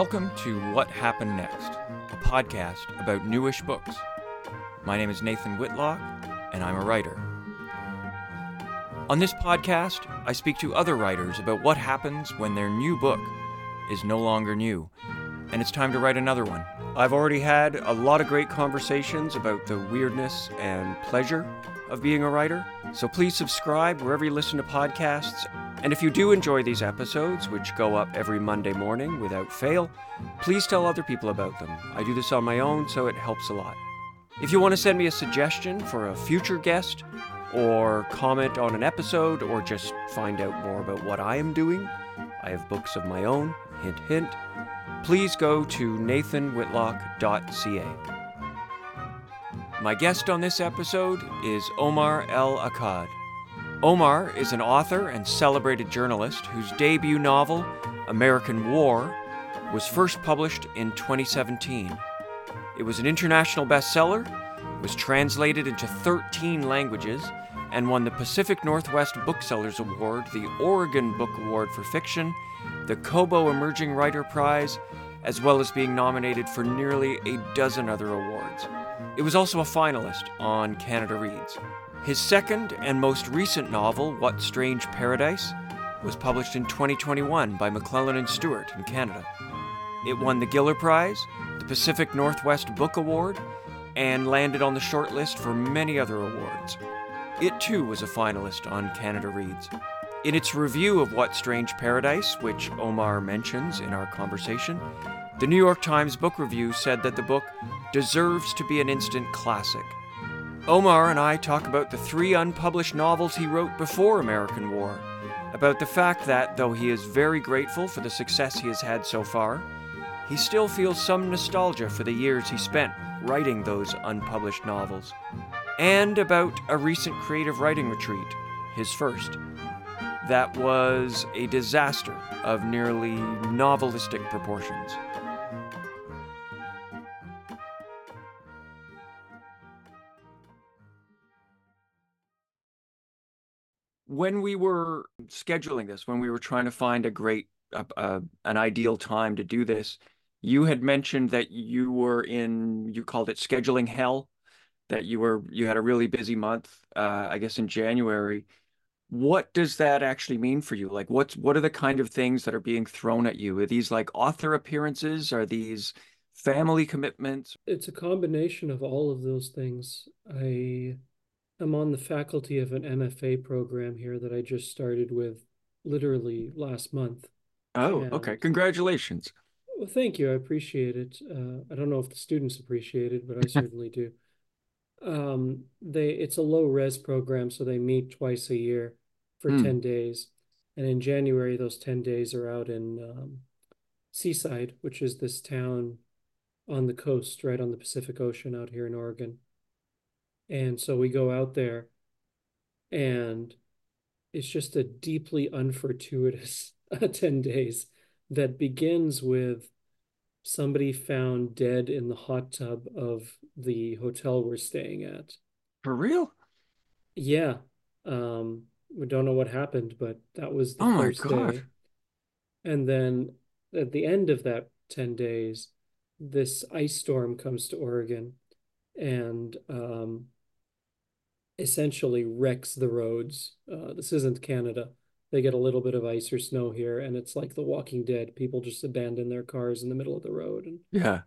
Welcome to What Happened Next, a podcast about newish books. My name is Nathan Whitlock, and I'm a writer. On this podcast, I speak to other writers about what happens when their new book is no longer new, and it's time to write another one. I've already had a lot of great conversations about the weirdness and pleasure of being a writer, so please subscribe wherever you listen to podcasts and if you do enjoy these episodes, which go up every Monday morning without fail, please tell other people about them. I do this on my own, so it helps a lot. If you want to send me a suggestion for a future guest, or comment on an episode, or just find out more about what I am doing, I have books of my own, hint, hint, please go to nathanwhitlock.ca. My guest on this episode is Omar El Akkad. Omar is an author and celebrated journalist whose debut novel, American War, was first published in 2017. It was an international bestseller, was translated into 13 languages, and won the Pacific Northwest Booksellers Award, the Oregon Book Award for Fiction, the Kobo Emerging Writer Prize, as well as being nominated for nearly a dozen other awards. It was also a finalist on Canada Reads. His second and most recent novel, What Strange Paradise, was published in 2021 by McClelland and Stewart in Canada. It won the Giller Prize, the Pacific Northwest Book Award, and landed on the shortlist for many other awards. It too was a finalist on Canada Reads. In its review of What Strange Paradise, which Omar mentions in our conversation, the New York Times Book Review said that the book deserves to be an instant classic Omar and I talk about the three unpublished novels he wrote before American War, about the fact that, though he is very grateful for the success he has had so far, he still feels some nostalgia for the years he spent writing those unpublished novels, and about a recent creative writing retreat, his first, that was a disaster of nearly novelistic proportions. When we were scheduling this, when we were trying to find a great, uh, uh, an ideal time to do this, you had mentioned that you were in, you called it scheduling hell, that you were, you had a really busy month, uh, I guess in January. What does that actually mean for you? Like, what's, what are the kind of things that are being thrown at you? Are these like author appearances? Are these family commitments? It's a combination of all of those things. I I'm on the faculty of an MFA program here that I just started with literally last month. Oh, and, okay. Congratulations. Well, thank you. I appreciate it. Uh, I don't know if the students appreciate it, but I certainly do. Um, they it's a low res program, so they meet twice a year for mm. 10 days. And in January, those 10 days are out in um, Seaside, which is this town on the coast, right on the Pacific Ocean out here in Oregon. And so we go out there and it's just a deeply unfortuitous 10 days that begins with somebody found dead in the hot tub of the hotel we're staying at. For real? Yeah. Um, we don't know what happened, but that was the oh first day. And then at the end of that 10 days, this ice storm comes to Oregon and um, essentially wrecks the roads. Uh, this isn't Canada. They get a little bit of ice or snow here, and it's like The Walking Dead. People just abandon their cars in the middle of the road. And yeah,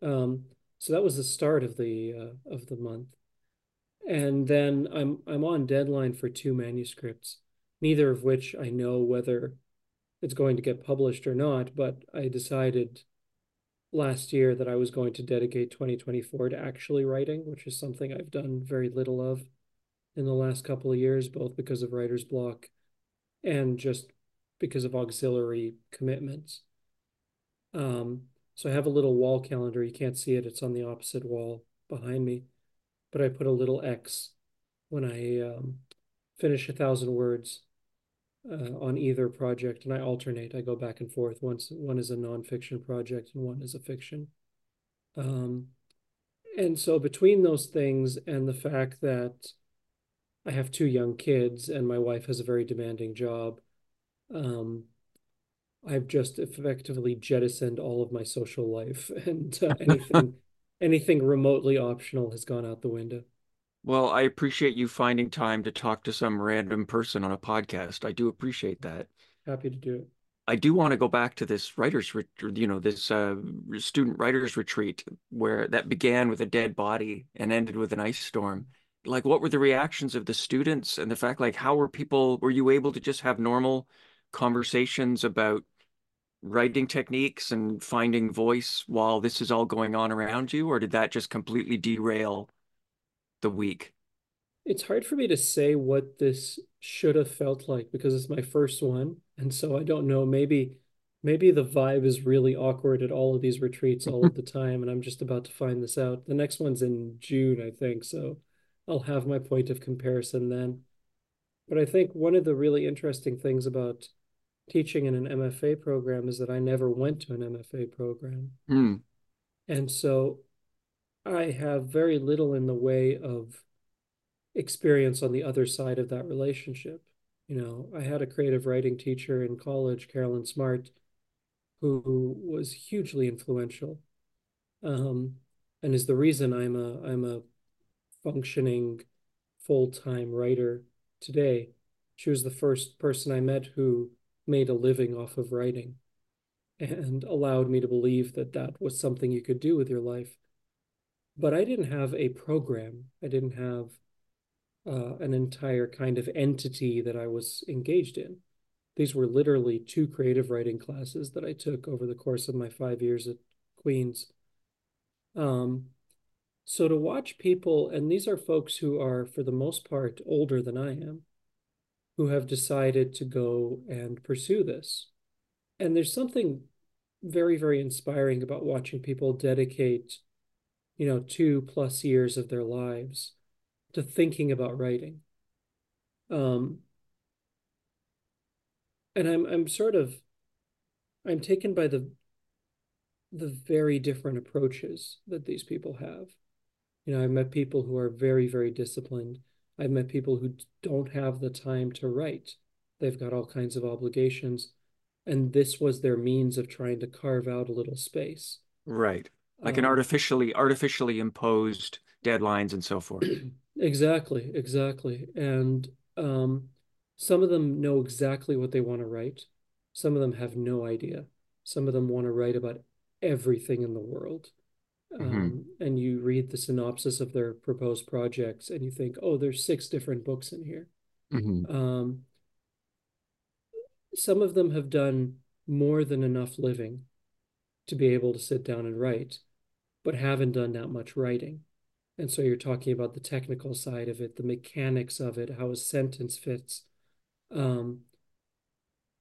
um, so that was the start of the uh, of the month, and then I'm I'm on deadline for two manuscripts, neither of which I know whether it's going to get published or not. But I decided last year that I was going to dedicate 2024 to actually writing, which is something I've done very little of in the last couple of years, both because of writer's block and just because of auxiliary commitments. Um, so I have a little wall calendar. You can't see it, it's on the opposite wall behind me. But I put a little X when I um, finish a thousand words uh, on either project, and I alternate. I go back and forth. Once one is a nonfiction project, and one is a fiction. Um, and so between those things and the fact that I have two young kids and my wife has a very demanding job. Um, I've just effectively jettisoned all of my social life and uh, anything anything remotely optional has gone out the window. Well, I appreciate you finding time to talk to some random person on a podcast. I do appreciate that. Happy to do it. I do want to go back to this writers, you know, this uh, student writers retreat where that began with a dead body and ended with an ice storm. Like, what were the reactions of the students and the fact, like, how were people, were you able to just have normal conversations about writing techniques and finding voice while this is all going on around you, or did that just completely derail the week? It's hard for me to say what this should have felt like because it's my first one. And so I don't know, maybe maybe the vibe is really awkward at all of these retreats all of the time, and I'm just about to find this out. The next one's in June, I think, so I'll have my point of comparison then. But I think one of the really interesting things about teaching in an MFA program is that I never went to an MFA program. Mm. And so I have very little in the way of experience on the other side of that relationship. You know, I had a creative writing teacher in college, Carolyn Smart, who was hugely influential, um, and is the reason I'm a I'm a functioning full time writer today. She was the first person I met who made a living off of writing and allowed me to believe that that was something you could do with your life. But I didn't have a program. I didn't have uh, an entire kind of entity that I was engaged in. These were literally two creative writing classes that I took over the course of my five years at Queen's. Um, so to watch people, and these are folks who are, for the most part, older than I am, who have decided to go and pursue this. And there's something very, very inspiring about watching people dedicate, you know, two plus years of their lives to thinking about writing. Um, and I'm I'm sort of I'm taken by the the very different approaches that these people have. You know, I've met people who are very, very disciplined I've met people who don't have the time to write. They've got all kinds of obligations. And this was their means of trying to carve out a little space. Right. Like um, an artificially artificially imposed deadlines and so forth. exactly, exactly. And um, some of them know exactly what they want to write. Some of them have no idea. Some of them want to write about everything in the world. Mm-hmm. Um, and you read the synopsis of their proposed projects and you think, oh, there's six different books in here. Mm-hmm. Um, some of them have done more than enough living to be able to sit down and write, but haven't done that much writing. And so you're talking about the technical side of it, the mechanics of it, how a sentence fits. Um,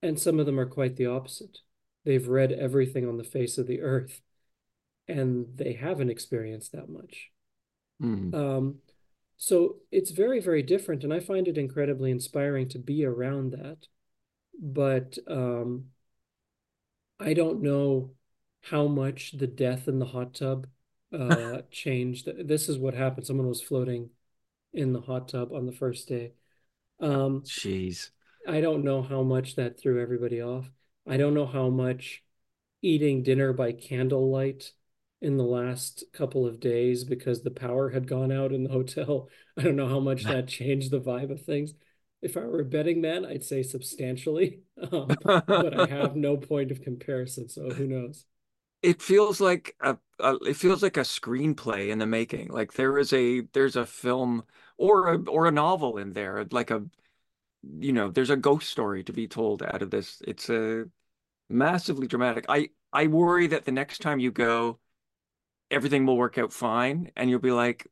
and some of them are quite the opposite. They've read everything on the face of the earth and they haven't experienced that much. Mm. Um, so it's very, very different, and I find it incredibly inspiring to be around that. But um, I don't know how much the death in the hot tub uh, changed. This is what happened. Someone was floating in the hot tub on the first day. Um, Jeez. I don't know how much that threw everybody off. I don't know how much eating dinner by candlelight in the last couple of days because the power had gone out in the hotel. I don't know how much that changed the vibe of things. If I were a betting man, I'd say substantially, um, but I have no point of comparison, so who knows? It feels like a, a, it feels like a screenplay in the making. Like there is a there's a film or a or a novel in there, like a you know, there's a ghost story to be told out of this. It's a massively dramatic. I I worry that the next time you go, everything will work out fine and you'll be like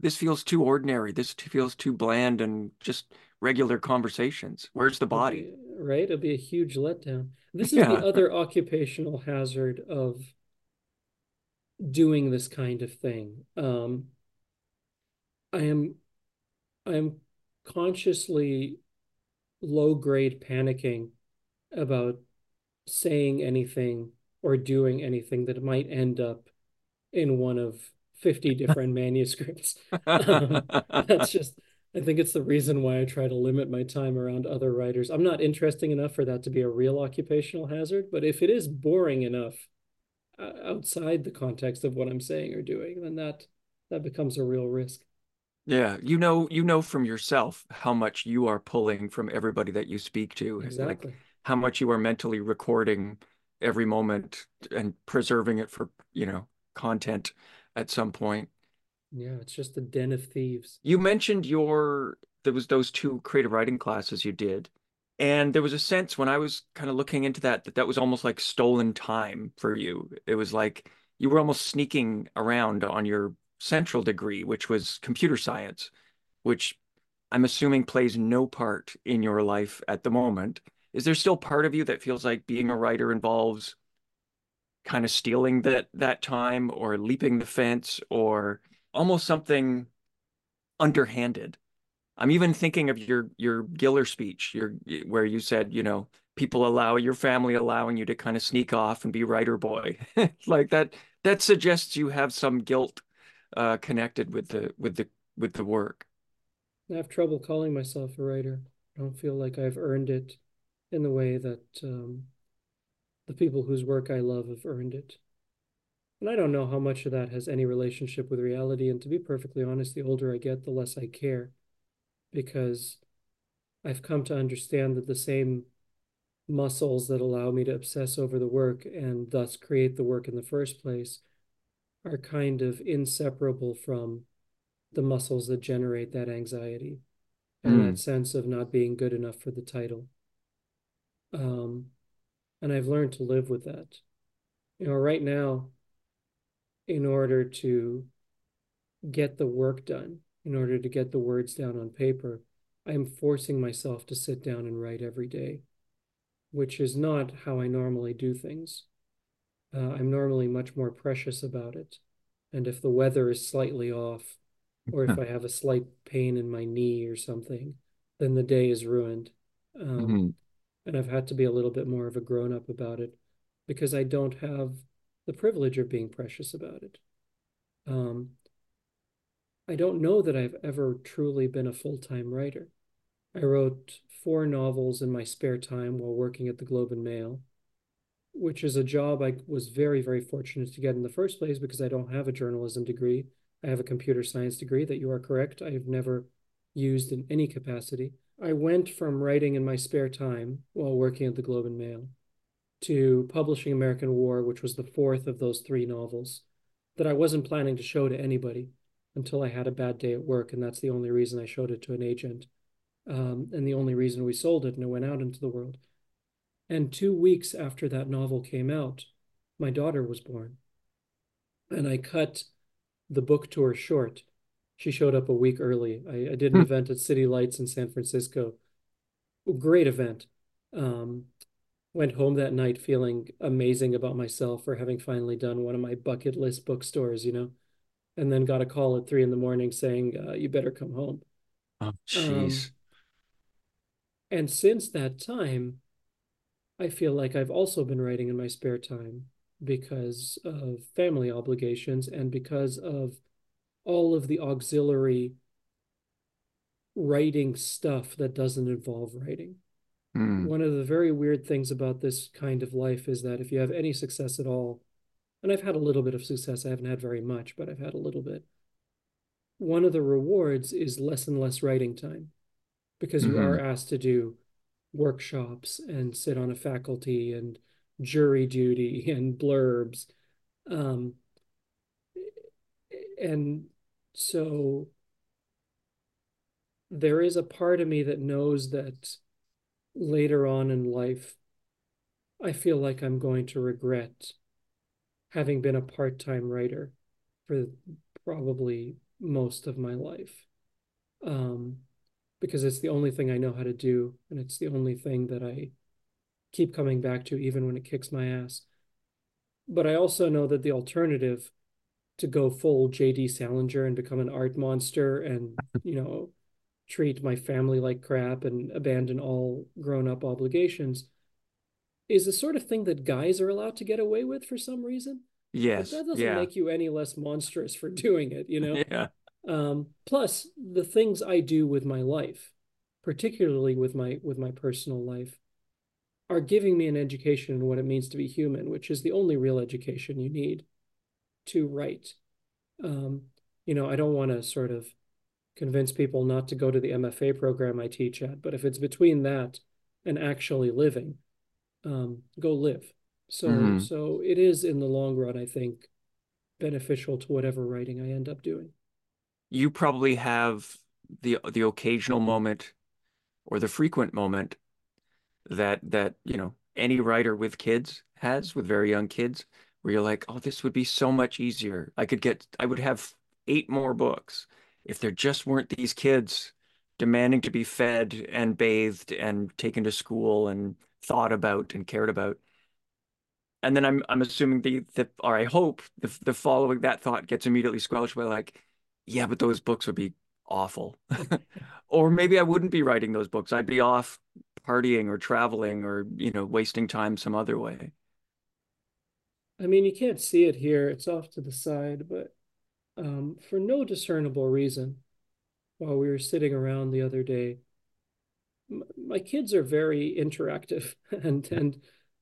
this feels too ordinary. This feels too bland and just regular conversations. Where's the body it'll be, right? It'll be a huge letdown. This is yeah. the other occupational hazard of doing this kind of thing. Um, i am i am consciously low grade panicking about saying anything or doing anything that might end up in one of 50 different manuscripts. Um, that's just I think it's the reason why I try to limit my time around other writers. I'm not interesting enough for that to be a real occupational hazard, but if it is boring enough uh, outside the context of what I'm saying or doing, then that that becomes a real risk. Yeah, you know, you know from yourself how much you are pulling from everybody that you speak to, Exactly. like how much you are mentally recording every moment and preserving it for, you know, content at some point. Yeah, it's just a den of thieves. You mentioned your there was those two creative writing classes you did. And there was a sense when I was kind of looking into that that that was almost like stolen time for you. It was like you were almost sneaking around on your central degree, which was computer science, which I'm assuming plays no part in your life at the moment. Is there still part of you that feels like being a writer involves kind of stealing that that time or leaping the fence or almost something underhanded? I'm even thinking of your your Giller speech, your where you said, you know, people allow your family allowing you to kind of sneak off and be writer boy. like that that suggests you have some guilt uh, connected with the with the with the work. I have trouble calling myself a writer. I don't feel like I've earned it in the way that um, the people whose work I love have earned it. And I don't know how much of that has any relationship with reality. And to be perfectly honest, the older I get, the less I care because I've come to understand that the same muscles that allow me to obsess over the work and thus create the work in the first place are kind of inseparable from the muscles that generate that anxiety and Mm. that sense of not being good enough for the title. Um, and I've learned to live with that. You know, right now, in order to get the work done, in order to get the words down on paper, I'm forcing myself to sit down and write every day, which is not how I normally do things. Uh, I'm normally much more precious about it. And if the weather is slightly off, or if I have a slight pain in my knee or something, then the day is ruined. Um, Mhm. And I've had to be a little bit more of a grown up about it because I don't have the privilege of being precious about it. Um, I don't know that I've ever truly been a full-time writer. I wrote four novels in my spare time while working at the Globe and Mail, which is a job I was very, very fortunate to get in the first place because I don't have a journalism degree. I have a computer science degree that you are correct. I have never used in any capacity. I went from writing in my spare time while working at the Globe and Mail to publishing American War, which was the fourth of those three novels that I wasn't planning to show to anybody until I had a bad day at work. And that's the only reason I showed it to an agent. Um, and the only reason we sold it and it went out into the world. And two weeks after that novel came out, my daughter was born. And I cut the book tour short. She showed up a week early. I, I did an Hmm. event at City Lights in San Francisco. Great event. Um, went home that night feeling amazing about myself for having finally done one of my bucket list bookstores, you know, and then got a call at three in the morning saying, uh, you better come home. Oh, Um, jeez. and since that time, I feel like I've also been writing in my spare time because of family obligations and because of all of the auxiliary writing stuff that doesn't involve writing. Mm. One of the very weird things about this kind of life is that if you have any success at all, and I've had a little bit of success, I haven't had very much, but I've had a little bit. One of the rewards is less and less writing time because you are Mhm. asked to do workshops and sit on a faculty and jury duty and blurbs. Um, and so there is a part of me that knows that later on in life, I feel like I'm going to regret having been a part-time writer for probably most of my life. Um, because it's the only thing I know how to do, and it's the only thing that I keep coming back to, even when it kicks my ass. But I also know that the alternative to go full J.D. Salinger and become an art monster and, you know, treat my family like crap and abandon all grown-up obligations is the sort of thing that guys are allowed to get away with for some reason. But Yes. that doesn't Yeah. make you any less monstrous for doing it, you know? Yeah. Um, plus the things I do with my life, particularly with my with my personal life, are giving me an education in what it means to be human, which is the only real education you need to write. Um, you know, I don't want to sort of convince people not to go to the MFA program I teach at, but if it's between that and actually living, um, go live. So, mm-hmm. so it is in the long run, I think, beneficial to whatever writing I end up doing. You probably have the the occasional moment or the frequent moment that that you know any writer with kids has with very young kids where you're like oh this would be so much easier. I could get i would have eight more books if there just weren't these kids demanding to be fed and bathed and taken to school and thought about and cared about. And then i'm i'm assuming the the or i hope the, the following that thought gets immediately squelched by like yeah but those books would be awful. Or maybe i wouldn't be writing those books. I'd be off partying or traveling or you know wasting time some other way i mean you can't see it here it's off to the side but um, for no discernible reason while we were sitting around the other day my kids are very interactive and and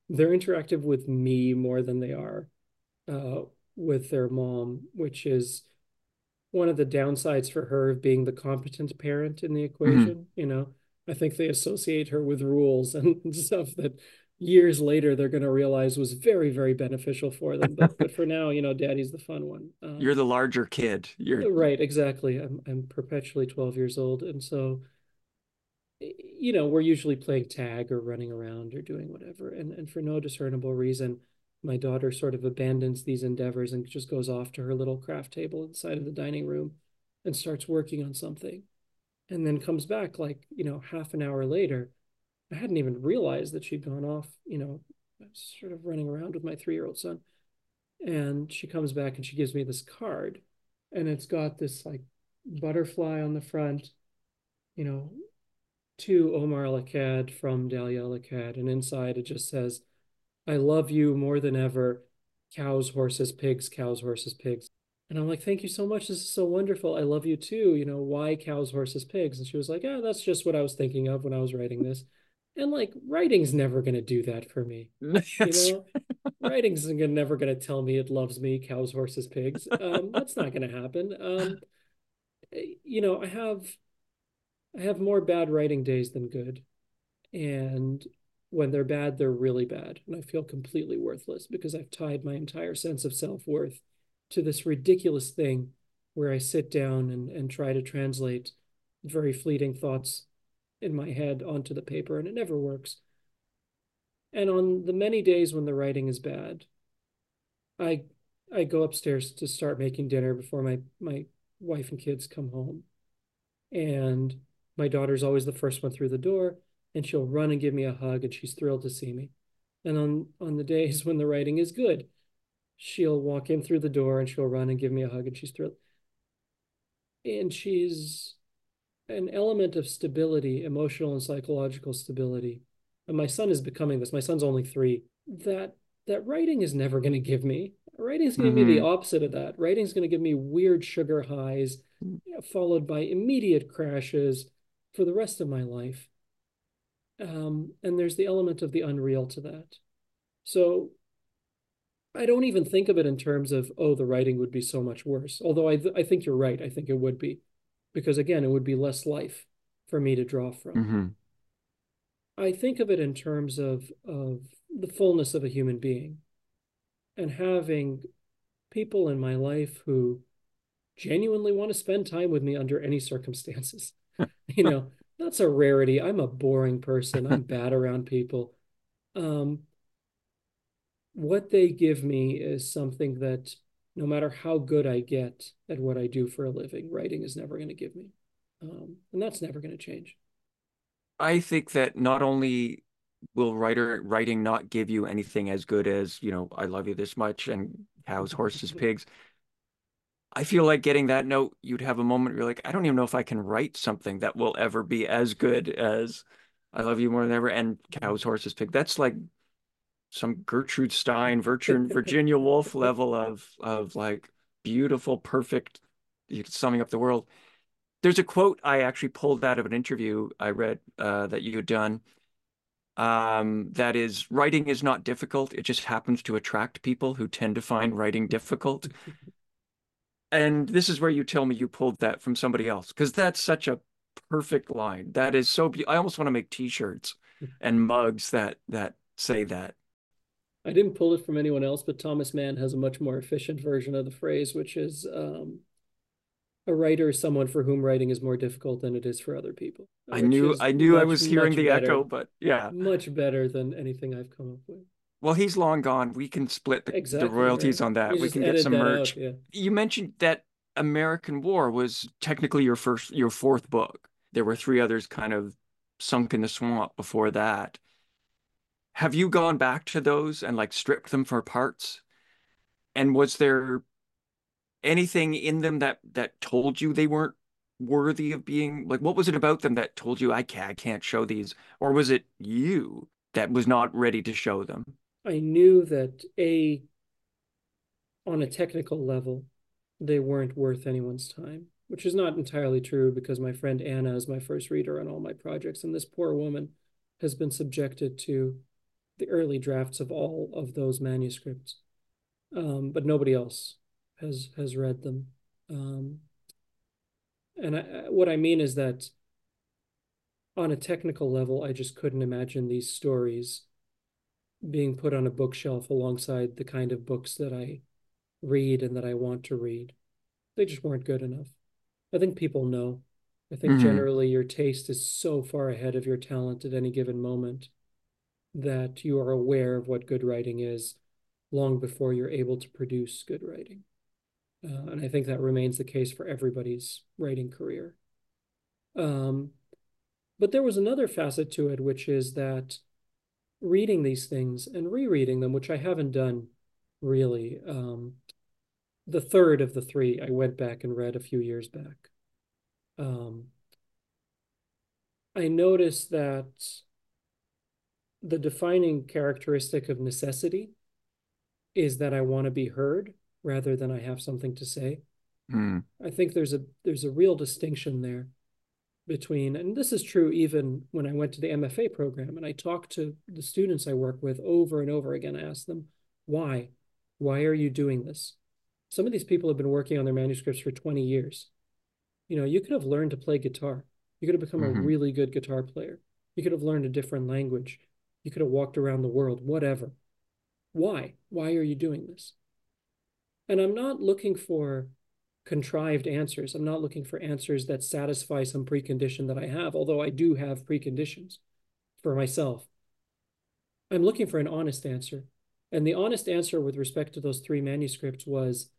they're interactive with me more than they are uh, with their mom which is one of the downsides for her of being the competent parent in the mm-hmm. equation mm-hmm. you know I think they associate her with rules and stuff that years later they're going to realize was very very beneficial for them but, but for now you know daddy's the fun one um, you're the larger kid you're right exactly I'm, I'm perpetually 12 years old and so you know we're usually playing tag or running around or doing whatever and and for no discernible reason my daughter sort of abandons these endeavors and just goes off to her little craft table inside of the dining room and starts working on something and then comes back like you know half an hour later i hadn't even realized that she'd gone off you know sort of running around with my three-year-old son and she comes back and she gives me this card and it's got this like butterfly on the front you know to omar al from Dalia al and inside it just says i love you more than ever cows horses pigs cows horses pigs and I'm like, thank you so much. This is so wonderful. I love you too. You know, why cows, horses, pigs? And she was like, yeah, that's just what I was thinking of when I was writing this. And like, writing's never going to do that for me. you know, writing's never going to tell me it loves me, cows, horses, pigs. Um, that's not going to happen. Um, you know, I have, I have more bad writing days than good. And when they're bad, they're really bad. And I feel completely worthless because I've tied my entire sense of self worth to this ridiculous thing where I sit down and, and try to translate very fleeting thoughts in my head onto the paper, and it never works. And on the many days when the writing is bad, I I go upstairs to start making dinner before my my wife and kids come home. And my daughter's always the first one through the door, and she'll run and give me a hug, and she's thrilled to see me. And on on the days when the writing is good, she'll walk in through the door and she'll run and give me a hug and she's thrilled. And she's an element of stability, emotional and psychological stability. And my son is becoming this. My son's only three. That that writing is never going to give me. Writing is going to mm-hmm. be the opposite of that. Writing is going to give me weird sugar highs, followed by immediate crashes for the rest of my life. Um, and there's the element of the unreal to that. So I don't even think of it in terms of, oh, the writing would be so much worse. Although I, th- I think you're right. I think it would be. Because again, it would be less life for me to draw from. Mm-hmm. I think of it in terms of, of the fullness of a human being and having people in my life who genuinely want to spend time with me under any circumstances. you know, that's a rarity. I'm a boring person. I'm bad around people. Um, what they give me is something that no matter how good I get at what I do for a living, writing is never going to give me. Um, and that's never going to change. I think that not only will writer writing not give you anything as good as, you know, I love you this much and cows, horses, pigs. I feel like getting that note, you'd have a moment where you're like, I don't even know if I can write something that will ever be as good as I love you more than ever and cows, horses, pigs. That's like some Gertrude Stein, Virginia Woolf level of of like beautiful, perfect summing up the world. There's a quote I actually pulled out of an interview I read uh, that you had done. Um, that is, writing is not difficult. It just happens to attract people who tend to find writing difficult. and this is where you tell me you pulled that from somebody else because that's such a perfect line. That is so. Be- I almost want to make T-shirts and mugs that that say that. I didn't pull it from anyone else, but Thomas Mann has a much more efficient version of the phrase, which is um, a writer is someone for whom writing is more difficult than it is for other people. I knew I knew much, I was hearing the better, echo, but yeah. Much better than anything I've come up with. Well, he's long gone. We can split the, exactly, the royalties right. on that. we can get some merch. Out, yeah. You mentioned that American War was technically your first your fourth book. There were three others kind of sunk in the swamp before that. Have you gone back to those and like stripped them for parts? And was there anything in them that that told you they weren't worthy of being like what was it about them that told you I can't I can't show these or was it you that was not ready to show them? I knew that a on a technical level they weren't worth anyone's time, which is not entirely true because my friend Anna is my first reader on all my projects and this poor woman has been subjected to the early drafts of all of those manuscripts. Um, but nobody else has has read them. Um, and I, what I mean is that on a technical level, I just couldn't imagine these stories being put on a bookshelf alongside the kind of books that I read and that I want to read. They just weren't good enough. I think people know. I think mm-hmm. generally your taste is so far ahead of your talent at any given moment that you are aware of what good writing is long before you're able to produce good writing. Uh, and I think that remains the case for everybody's writing career. Um, but there was another facet to it, which is that reading these things and rereading them, which I haven't done really. Um, the third of the three I went back and read a few years back. Um, I noticed that the defining characteristic of necessity is that I want to be heard rather than I have something to say. Mm. I think there's a there's a real distinction there between and this is true even when I went to the MFA program and I talked to the students I work with over and over again. I asked them, why? Why are you doing this? Some of these people have been working on their manuscripts for 20 years. You know, you could have learned to play guitar. You could have become mm-hmm. a really good guitar player. You could have learned a different language. You could have walked around the world, whatever. Why? Why are you doing this? And I'm not looking for contrived answers. I'm not looking for answers that satisfy some precondition that I have, although I do have preconditions for myself. I'm looking for an honest answer. And the honest answer with respect to those three manuscripts was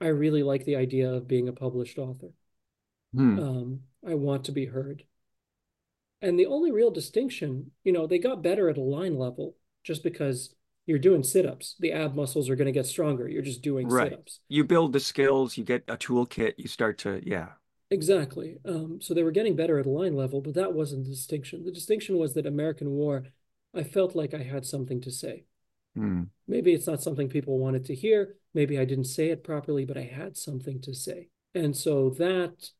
I really like the idea of being a published author. Hmm. Um, I want to be heard. And the only real distinction, you know, they got better at a line level just because you're doing sit-ups. The ab muscles are going to get stronger. You're just doing right. sit-ups. You build the skills you get a toolkit you start to yeah. Exactly. Um, so they were getting better at a line level but that wasn't the distinction. The distinction was that american war i felt like i had something to say. Mm. maybe it's not something people wanted to hear. Maybe i didn't say it properly but i had something to say. And so that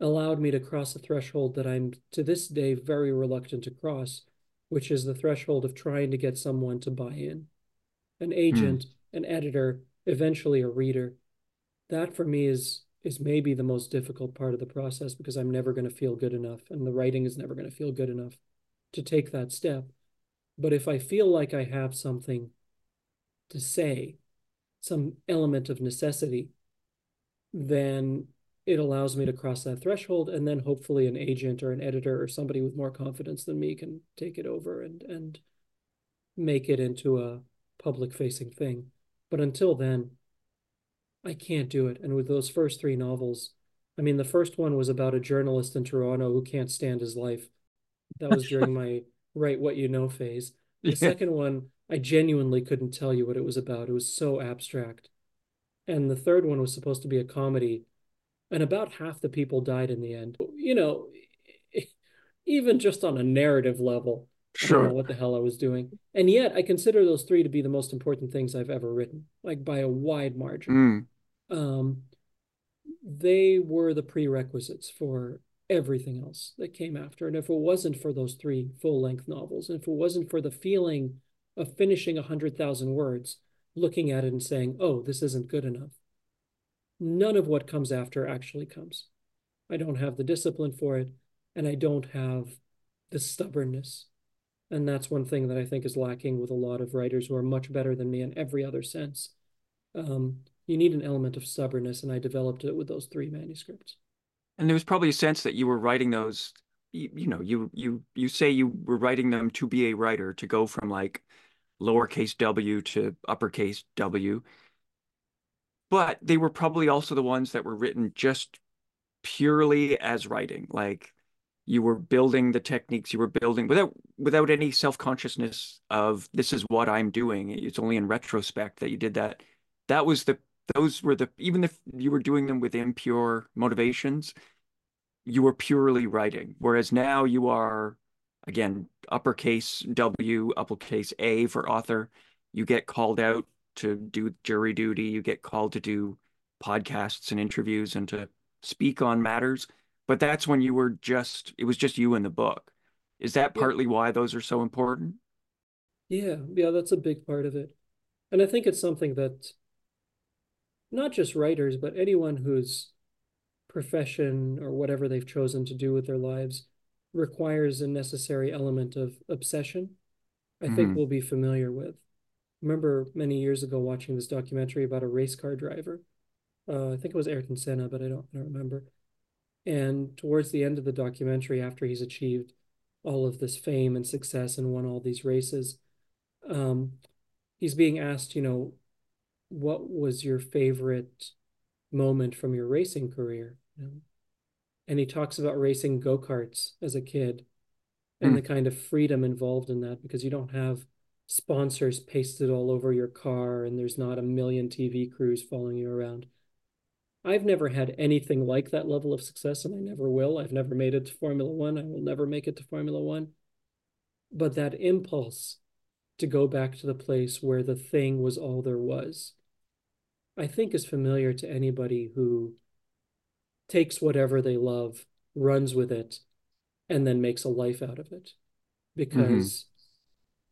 allowed me to cross a threshold that i'm to this day very reluctant to cross which is the threshold of trying to get someone to buy in an agent, mm. an editor, eventually a reader. That for me is is maybe the most difficult part of the process because I'm never going to feel good enough and the writing is never going to feel good enough to take that step. But if I feel like I have something to say, some element of necessity, then it allows me to cross that threshold and then hopefully an agent or an editor or somebody with more confidence than me can take it over and and make it into a public facing thing. But until then i can't do it. And with those first three novels i mean the first one was about a journalist in toronto who can't stand his life. That was during my write what you know phase. The yeah. second one i genuinely couldn't tell you what it was about. It was so abstract. And the third one was supposed to be a comedy and about half the people died in the end. You know, even just on a narrative level, sure. I don't know what the hell I was doing. And yet I consider those three to be the most important things I've ever written, like by a wide margin. Mm. Um, they were the prerequisites for everything else that came after. And if it wasn't for those three full length novels, and if it wasn't for the feeling of finishing a 100,000 words, looking at it and saying, oh, this isn't good enough, none of what comes after actually comes. I don't have the discipline for it, and I don't have the stubbornness. And that's one thing that I think is lacking with a lot of writers who are much better than me in every other sense. Um, you need an element of stubbornness, and I developed it with those three manuscripts. And there was probably a sense that you were writing those, you, you know, you you you say you were writing them to be a writer, to go from like lowercase w to uppercase W. But they were probably also the ones that were written just purely as writing. Like you were building the techniques you were building without without any self-consciousness of this is what I'm doing. It's only in retrospect that you did that. That was the those were the even if you were doing them with impure motivations, you were purely writing. Whereas now you are again uppercase W, uppercase A for author. You get called out to do jury duty, you get called to do podcasts and interviews and to speak on matters. But that's when you were just it was just you in the book. Is that partly yeah. why those are so important? Yeah, yeah, that's a big part of it. And I think it's something that not just writers, but anyone whose profession or whatever they've chosen to do with their lives requires a necessary element of obsession, I mm-hmm. think we'll be familiar with. Remember many years ago watching this documentary about a race car driver. Uh, I think it was Ayrton Senna, but I don't, I don't remember. And towards the end of the documentary, after he's achieved all of this fame and success and won all these races, um, he's being asked, you know, what was your favorite moment from your racing career? And he talks about racing go karts as a kid and mm. the kind of freedom involved in that because you don't have sponsors pasted all over your car and there's not a million TV crews following you around. I've never had anything like that level of success and I never will. I've never made it to Formula One. I will never make it to Formula One. But that impulse to go back to the place where the thing was all there was, I think is familiar to anybody who takes whatever they love, runs with it, and then makes a life out of it. Because mm-hmm.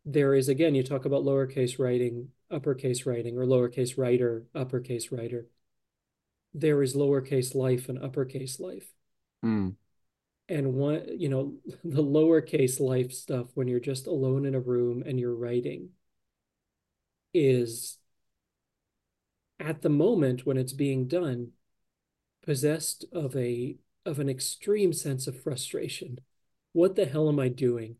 There is, again, you talk about lowercase writing, uppercase writing, or lowercase writer, uppercase writer. There is lowercase life and uppercase life. Mm. And one, you know, the lowercase life stuff when you're just alone in a room and you're writing is at the moment when it's being done possessed of a of an extreme sense of frustration. What the hell am I doing?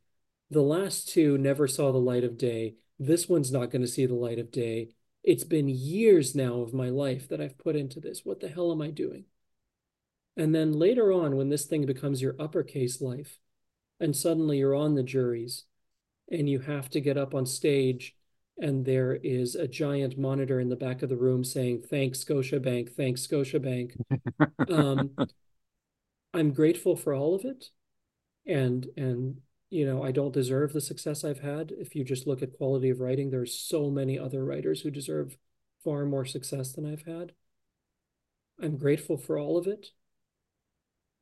The last two never saw the light of day. This one's not going to see the light of day. It's been years now of my life that I've put into this. What the hell am I doing? And then later on, when this thing becomes your uppercase life, and suddenly you're on the juries and you have to get up on stage and there is a giant monitor in the back of the room saying thanks scotiabank thanks scotiabank um, i'm grateful for all of it and and you know i don't deserve the success i've had if you just look at quality of writing there's so many other writers who deserve far more success than i've had i'm grateful for all of it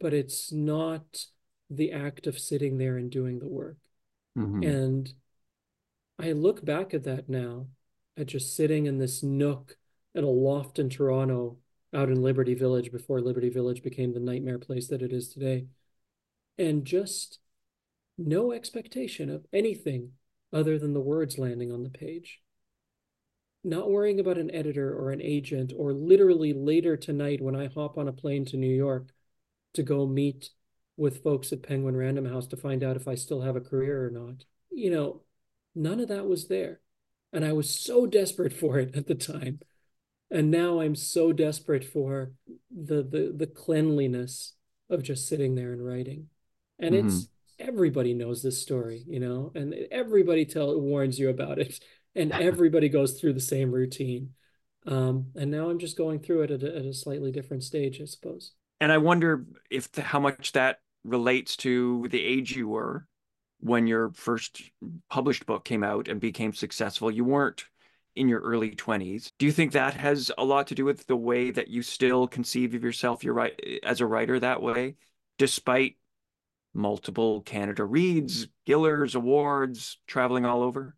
but it's not the act of sitting there and doing the work mm-hmm. and I look back at that now, at just sitting in this nook at a loft in Toronto out in Liberty Village before Liberty Village became the nightmare place that it is today. And just no expectation of anything other than the words landing on the page. Not worrying about an editor or an agent, or literally later tonight when I hop on a plane to New York to go meet with folks at Penguin Random House to find out if I still have a career or not. You know, None of that was there. And I was so desperate for it at the time. And now I'm so desperate for the the the cleanliness of just sitting there and writing. And mm-hmm. it's everybody knows this story, you know, and everybody tell warns you about it, and everybody goes through the same routine. Um, and now I'm just going through it at a, at a slightly different stage, I suppose. And I wonder if the, how much that relates to the age you were when your first published book came out and became successful, you weren't in your early 20s. Do you think that has a lot to do with the way that you still conceive of yourself you're right as a writer that way despite multiple Canada Reads, Gillers awards, traveling all over?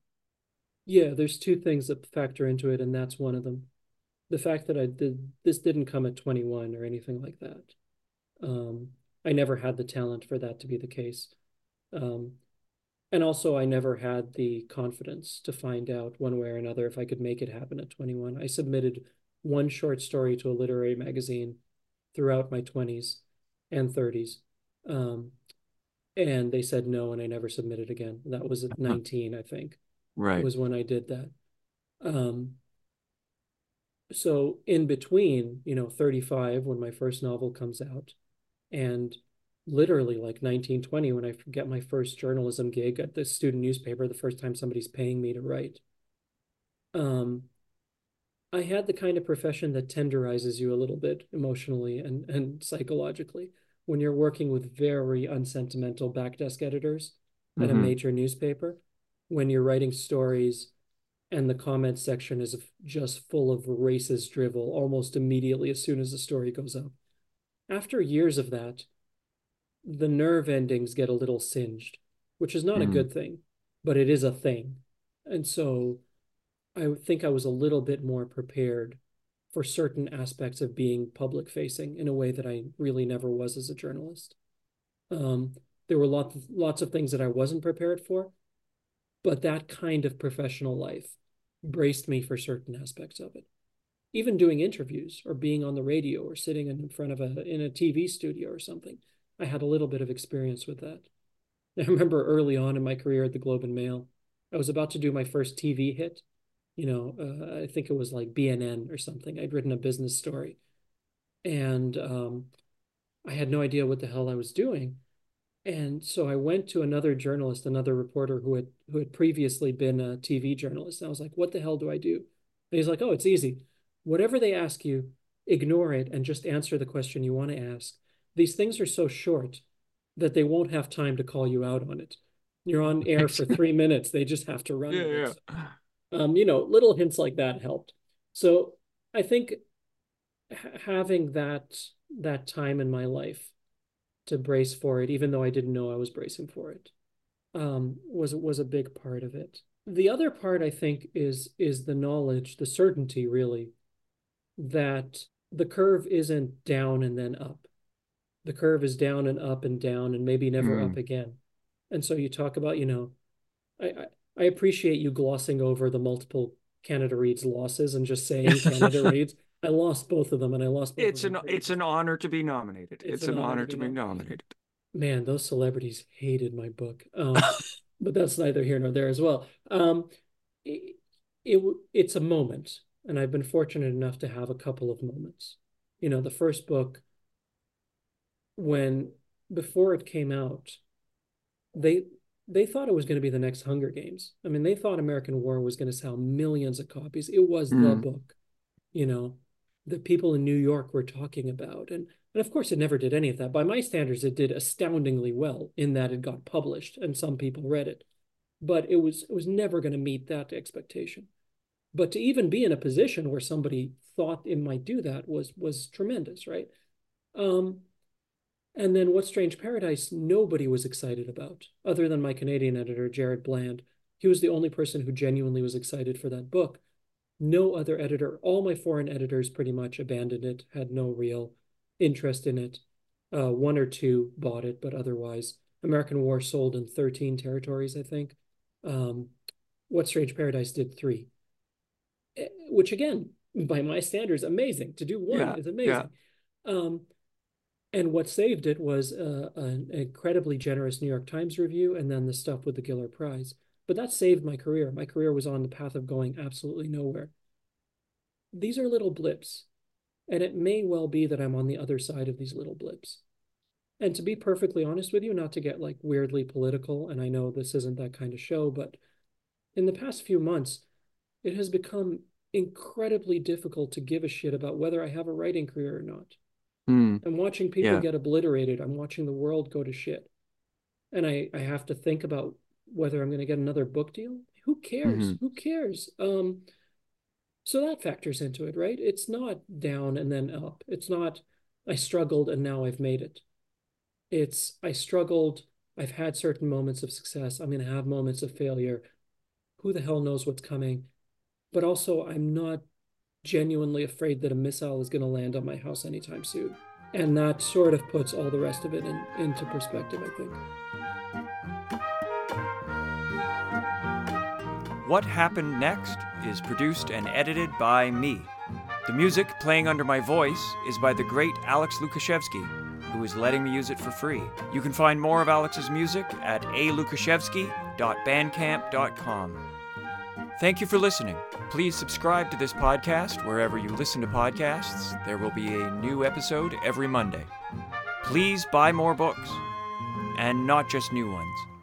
Yeah, there's two things that factor into it and that's one of them. The fact that I did this didn't come at 21 or anything like that. Um, I never had the talent for that to be the case. Um, and also, I never had the confidence to find out one way or another if I could make it happen at 21. I submitted one short story to a literary magazine throughout my 20s and 30s. Um, and they said no, and I never submitted again. That was at 19, I think. Right. Was when I did that. Um, so in between, you know, 35 when my first novel comes out, and literally like 1920 when I get my first journalism gig at the student newspaper, the first time somebody's paying me to write. Um, I had the kind of profession that tenderizes you a little bit emotionally and, and psychologically when you're working with very unsentimental backdesk editors at mm-hmm. a major newspaper, when you're writing stories and the comment section is just full of racist drivel almost immediately as soon as the story goes up. After years of that, the nerve endings get a little singed, which is not mm. a good thing, but it is a thing. And so I think I was a little bit more prepared for certain aspects of being public facing in a way that I really never was as a journalist. Um, there were lots lots of things that I wasn't prepared for, but that kind of professional life braced me for certain aspects of it. Even doing interviews or being on the radio or sitting in front of a in a TV studio or something I had a little bit of experience with that. I remember early on in my career at the Globe and Mail, I was about to do my first TV hit. You know, uh, I think it was like BNN or something. I'd written a business story, and um, I had no idea what the hell I was doing. And so I went to another journalist, another reporter who had who had previously been a TV journalist. And I was like, "What the hell do I do?" And he's like, "Oh, it's easy. Whatever they ask you, ignore it and just answer the question you want to ask these things are so short that they won't have time to call you out on it. You're on air for three minutes. They just have to run. Yeah, yeah. Um, you know, little hints like that helped. So I think having that that time in my life to brace for it, even though I didn't know I was bracing for it, um, was was a big part of it. The other part I think is is the knowledge, the certainty, really, that the curve isn't down and then up the curve is down and up and down and maybe never mm. up again. And so you talk about, you know, I, I, I appreciate you glossing over the multiple Canada Reads losses and just saying Canada Reads. I lost both of them, and I lost. it's an it's an honor to be nominated. It's, it's an, an, honor, to be, nominated. Man, those celebrities hated my book, um, but that's neither here nor there as well. Um, it, it it's a moment, and I've been fortunate enough to have a couple of moments. You know, the first book when before it came out, they they thought it was going to be the next Hunger Games. I mean, they thought American War was going to sell millions of copies. It was mm. the book, you know, that people in New York were talking about. And and of course it never did any of that. By my standards, it did astoundingly well in that it got published and some people read it. But it was it was never going to meet that expectation. But to even be in a position where somebody thought it might do that was was tremendous, right? Um, and then What Strange Paradise, nobody was excited about, other than my Canadian editor, Jared Bland. He was the only person who genuinely was excited for that book. No other editor, all my foreign editors pretty much abandoned it, had no real interest in it. Uh, one or two bought it, but otherwise, American War sold in 13 territories, I think. Um, what Strange Paradise did three, eh, which again, by my standards, amazing. To do one yeah, is amazing. Yeah. Um, and what saved it was uh, an incredibly generous New York Times review and then the stuff with the Giller Prize. But that saved my career. My career was on the path of going absolutely nowhere. These are little blips. And it may well be that I'm on the other side of these little blips. And to be perfectly honest with you, not to get like weirdly political, and I know this isn't that kind of show, but in the past few months, it has become incredibly difficult to give a shit about whether I have a writing career or not. Mm. I'm watching people yeah. get obliterated. I'm watching the world go to shit. And I, I have to think about whether I'm going to get another book deal. Who cares? Mm-hmm. Who cares? Um, So that factors into it, right? It's not down and then up. It's not I struggled and now I've made it. It's I struggled, I've had certain moments of success. I'm going to have moments of failure. Who the hell knows what's coming? But also, I'm not genuinely afraid that a missile is going to land on my house anytime soon. And that sort of puts all the rest of it in, into perspective, I think. What Happened Next is produced and edited by me. The music playing under my voice is by the great Alex Lukashevsky, who is letting me use it for free. You can find more of Alex's music at alukashevsky.bandcamp.com. Thank you for listening. Please subscribe to this podcast wherever you listen to podcasts. There will be a new episode every Monday. Please buy more books, and not just new ones.